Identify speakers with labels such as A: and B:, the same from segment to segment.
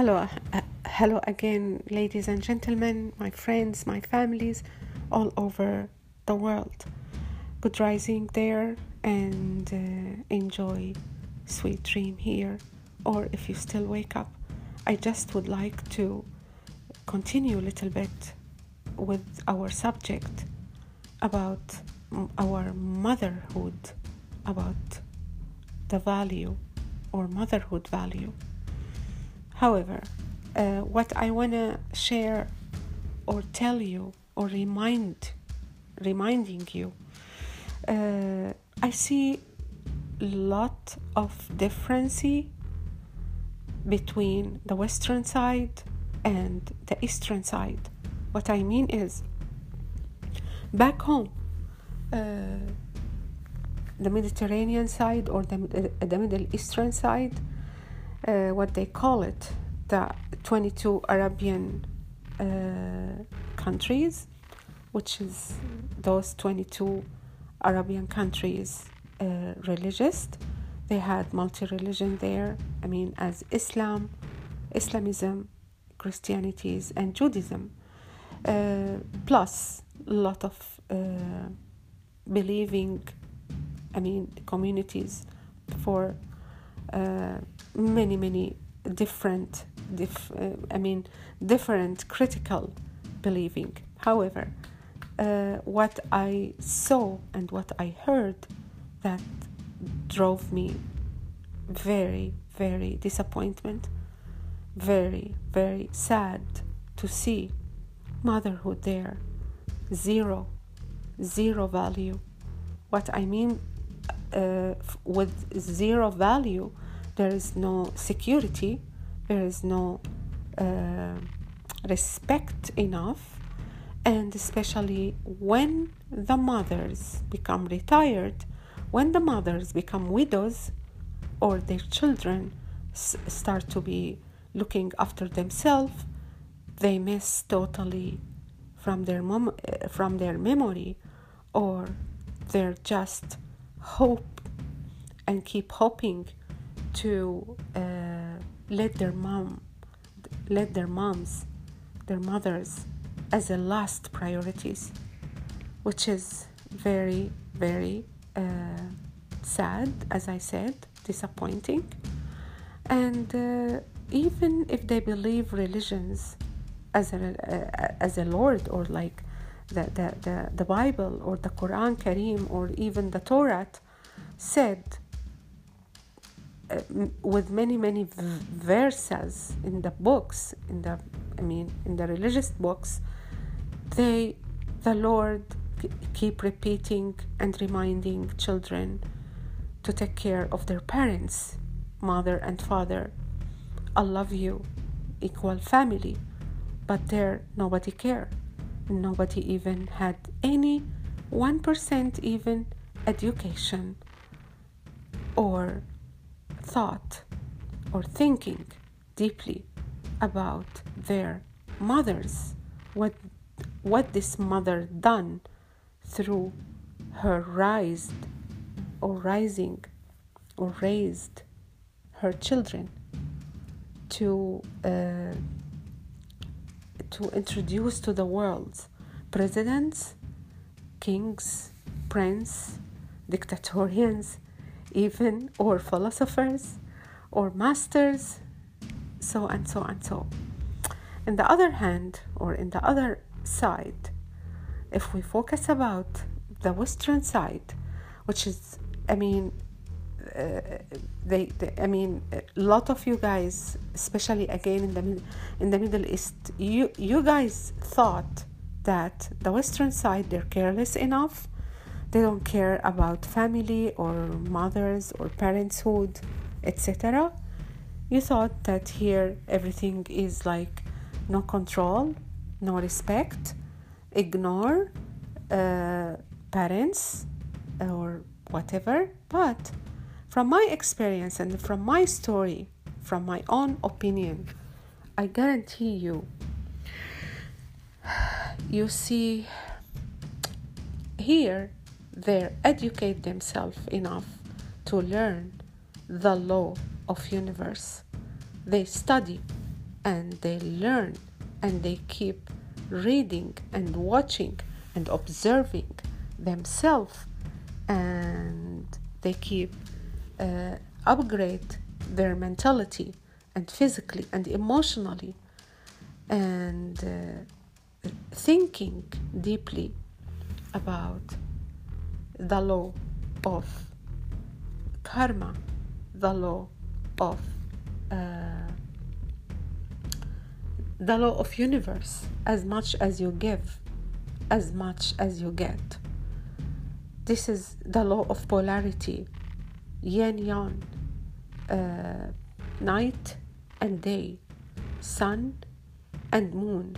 A: hello, uh, hello again, ladies and gentlemen, my friends, my families, all over the world. Good rising there, and uh, enjoy sweet dream here. Or if you still wake up, I just would like to continue a little bit with our subject about our motherhood, about the value or motherhood value. However, uh, what I want to share or tell you or remind reminding you uh, I see a lot of difference between the western side and the eastern side. What I mean is back home uh, the Mediterranean side or the, uh, the Middle Eastern side, uh, what they call it, the 22 Arabian uh, countries, which is those 22 Arabian countries uh, religious. They had multi religion there, I mean, as Islam, Islamism, Christianities, and Judaism, uh, plus a lot of believing I mean, communities for uh, many, many different, dif- uh, I mean, different critical believing. However, uh, what I saw and what I heard that drove me very, very disappointment, very, very sad to see motherhood there, zero, zero value. What I mean uh, with zero value, there is no security, there is no uh, respect enough, and especially when the mothers become retired, when the mothers become widows, or their children s- start to be looking after themselves, they miss totally from their mom- uh, from their memory, or they're just hope and keep hoping to uh, let their mom let their moms their mothers as a last priorities which is very very uh, sad as i said disappointing. And uh, even if they believe religions as a uh, as a lord or like the, the, the, the Bible or the Quran Kareem or even the Torah said uh, with many many verses in the books in the I mean in the religious books they the Lord keep repeating and reminding children to take care of their parents mother and father. I love you equal family but there nobody care. Nobody even had any 1% even education or thought or thinking deeply about their mothers what what this mother done through her raised or rising or raised her children to uh, to introduce to the world presidents, kings, prince, dictatorians, even or philosophers or masters, so and so and so. In the other hand, or in the other side, if we focus about the Western side, which is, I mean, uh, they, they, I mean, a lot of you guys, especially again in the in the Middle East, you you guys thought that the Western side they're careless enough, they don't care about family or mothers or parenthood, etc. You thought that here everything is like no control, no respect, ignore uh, parents or whatever, but from my experience and from my story, from my own opinion, I guarantee you, you see, here they educate themselves enough to learn the law of universe. They study and they learn and they keep reading and watching and observing themselves and they keep uh, upgrade their mentality and physically and emotionally and uh, thinking deeply about the law of karma the law of uh, the law of universe as much as you give as much as you get. This is the law of polarity yin yang uh, night and day sun and moon.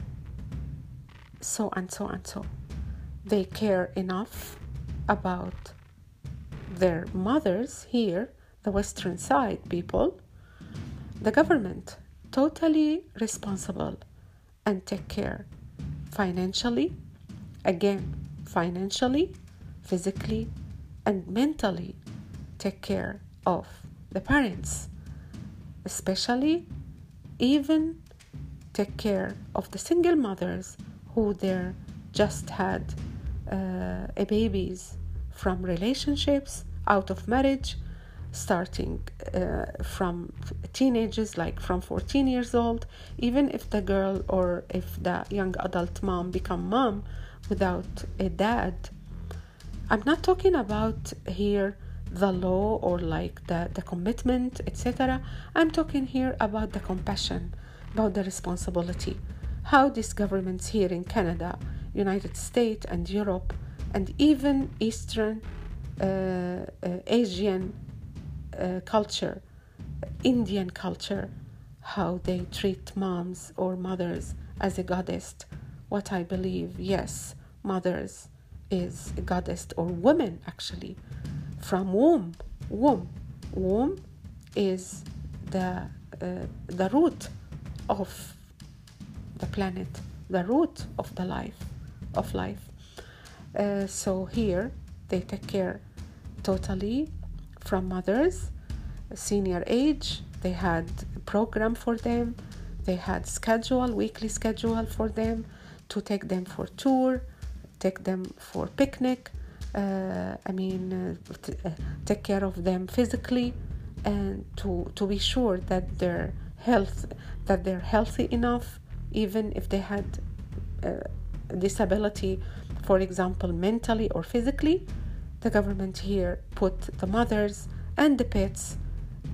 A: So and so and so. They care enough about their mothers here the western side people the government totally responsible and take care financially again financially physically and mentally take care of the parents especially even take care of the single mothers who they just had uh, a babies from relationships out of marriage starting uh, from teenagers like from 14 years old even if the girl or if the young adult mom become mom without a dad. I'm not talking about here the law or like the, the commitment etc i'm talking here about the compassion about the responsibility. How these governments here in canada united states and europe and even eastern uh, uh, asian uh, culture, Indian culture, how they treat moms or mothers as a goddess. What I believe, yes, mothers is a goddess or woman actually, from womb. Womb, womb is the uh, the root of the planet, the root of the life, of life. Uh, so here they take care totally from mothers. Senior age they had a program for them. They had schedule weekly schedule for them to take them for tour take them for picnic uh, i mean uh, t- uh, take care of them physically and to to be sure that their health that they're healthy enough even if they had uh, disability for example mentally or physically the government here put the mothers and the pets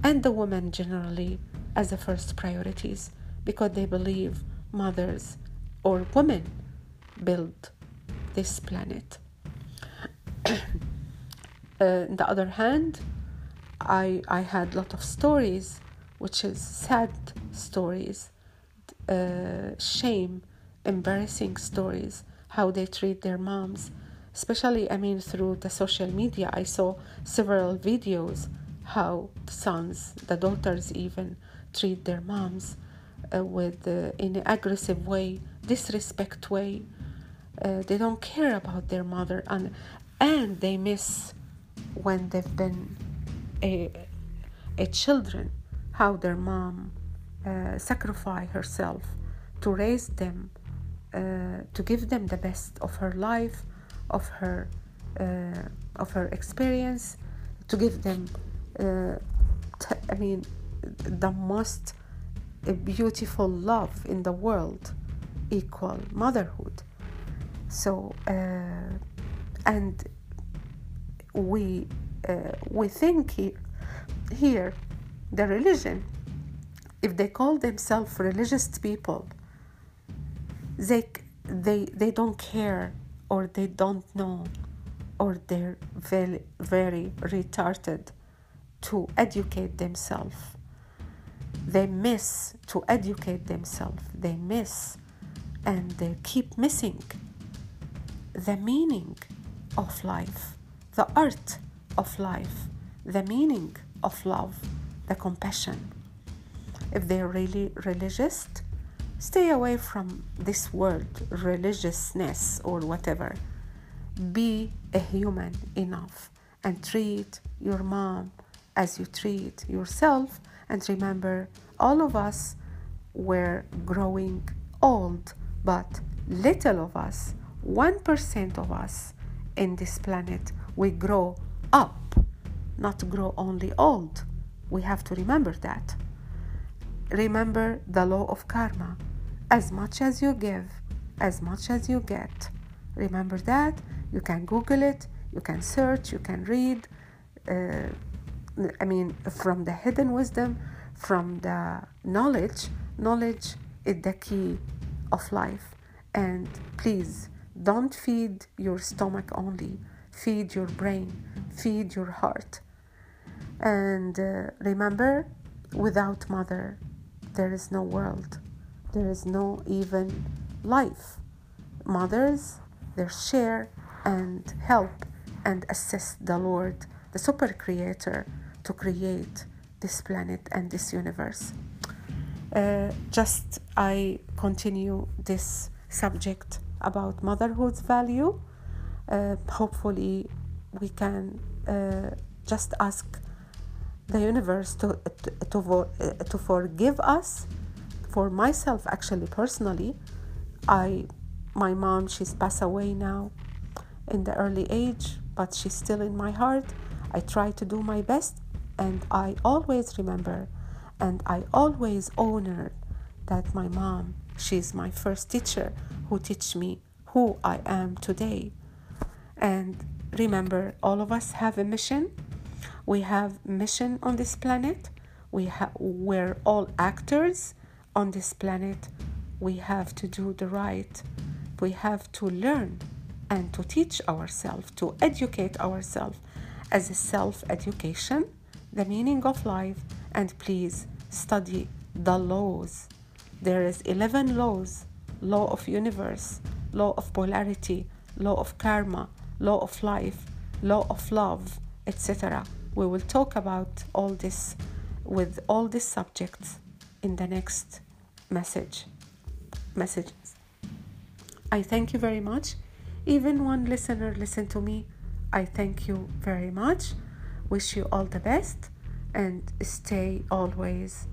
A: and the women generally as the first priorities because they believe mothers or women build this planet. uh, on the other hand, I, I had a lot of stories, which is sad stories, uh, shame, embarrassing stories, how they treat their moms, especially i mean through the social media i saw several videos how the sons the daughters even treat their moms uh, with uh, in an aggressive way disrespect way. Uh, they don't care about their mother and and they miss when they've been a, a children how their mom uh, sacrificed herself to raise them uh, to give them the best of her life of her uh, of her experience to give them uh, t- I mean the most beautiful love in the world equal motherhood. So uh, and we uh, we think here, here the religion if they call themselves religious people they they they don't care or they don't know or they're very, very retarded to educate themselves. They miss to educate themselves. They miss and they keep missing the meaning of life, the art of life, the meaning of love, the compassion. If they're really religious, Stay away from this world, religiousness or whatever. Be a human enough and treat your mom as you treat yourself. And remember, all of us we're growing old, but little of us, 1% of us in this planet, we grow up, not grow only old. We have to remember that. Remember the law of karma. As much as you give, as much as you get. Remember that. You can Google it, you can search, you can read. Uh, I mean, from the hidden wisdom, from the knowledge, knowledge is the key of life. And please don't feed your stomach only, feed your brain, feed your heart. And uh, remember, without mother, there is no world, there is no even life. Mothers, they share and help and assist the Lord, the super creator, to create this planet and this universe. Uh, just I continue this subject about motherhood's value. Uh, hopefully, we can uh, just ask the universe to to to, uh, to forgive us. For myself, actually, personally, I my mom she's passed away now in the early age, but she's still in my heart. I try to do my best, and I always remember, and I always honor that my mom she's my first teacher who teach me who I am today. And remember, all of us have a mission. We have mission on this planet. We have we're all actors on this planet. We have to do the right. We have to learn and to teach ourselves, to educate ourselves as a self education, the meaning of life, and please study the laws. There is 11 laws law of universe, law of polarity, law of karma, law of life, law of love, etc. We will talk about all this with all these subjects in the next message messages. I thank you very much. Even one listener listen to me. I thank you very much. Wish you all the best and stay always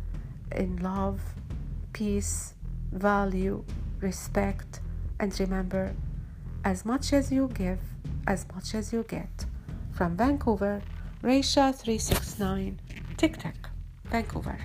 A: in love, peace, value, respect, and remember as much as you give, as much as you get. From Vancouver, Raisha 369, TikTok, Vancouver.